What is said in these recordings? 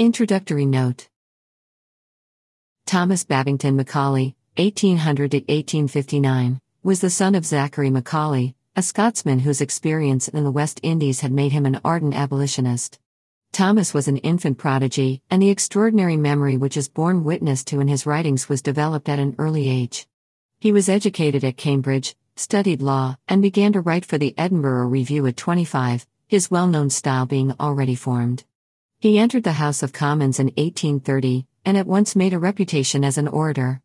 Introductory Note Thomas Babington Macaulay, 1800 1859, was the son of Zachary Macaulay, a Scotsman whose experience in the West Indies had made him an ardent abolitionist. Thomas was an infant prodigy, and the extraordinary memory which is borne witness to in his writings was developed at an early age. He was educated at Cambridge, studied law, and began to write for the Edinburgh Review at 25, his well known style being already formed. He entered the House of Commons in 1830, and at once made a reputation as an orator.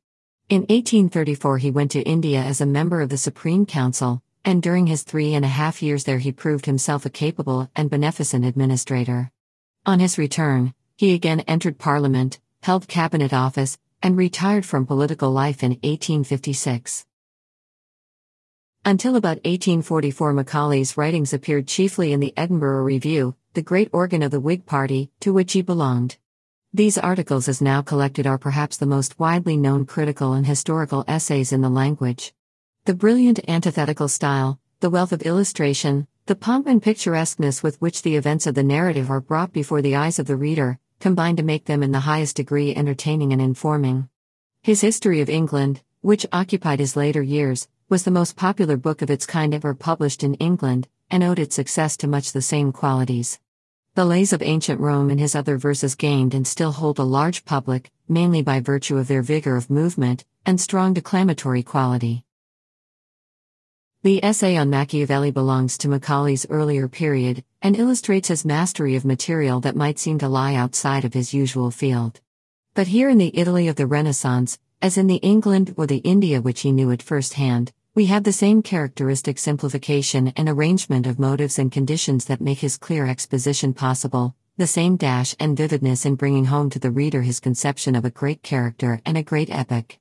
In 1834, he went to India as a member of the Supreme Council, and during his three and a half years there, he proved himself a capable and beneficent administrator. On his return, he again entered Parliament, held cabinet office, and retired from political life in 1856. Until about 1844, Macaulay's writings appeared chiefly in the Edinburgh Review, the great organ of the Whig Party, to which he belonged. These articles, as now collected, are perhaps the most widely known critical and historical essays in the language. The brilliant antithetical style, the wealth of illustration, the pomp and picturesqueness with which the events of the narrative are brought before the eyes of the reader, combine to make them in the highest degree entertaining and informing. His History of England, which occupied his later years, was the most popular book of its kind ever published in England, and owed its success to much the same qualities. The Lays of Ancient Rome and his other verses gained and still hold a large public, mainly by virtue of their vigor of movement and strong declamatory quality. The essay on Machiavelli belongs to Macaulay's earlier period and illustrates his mastery of material that might seem to lie outside of his usual field. But here in the Italy of the Renaissance, as in the England or the India which he knew at first hand, we have the same characteristic simplification and arrangement of motives and conditions that make his clear exposition possible, the same dash and vividness in bringing home to the reader his conception of a great character and a great epic.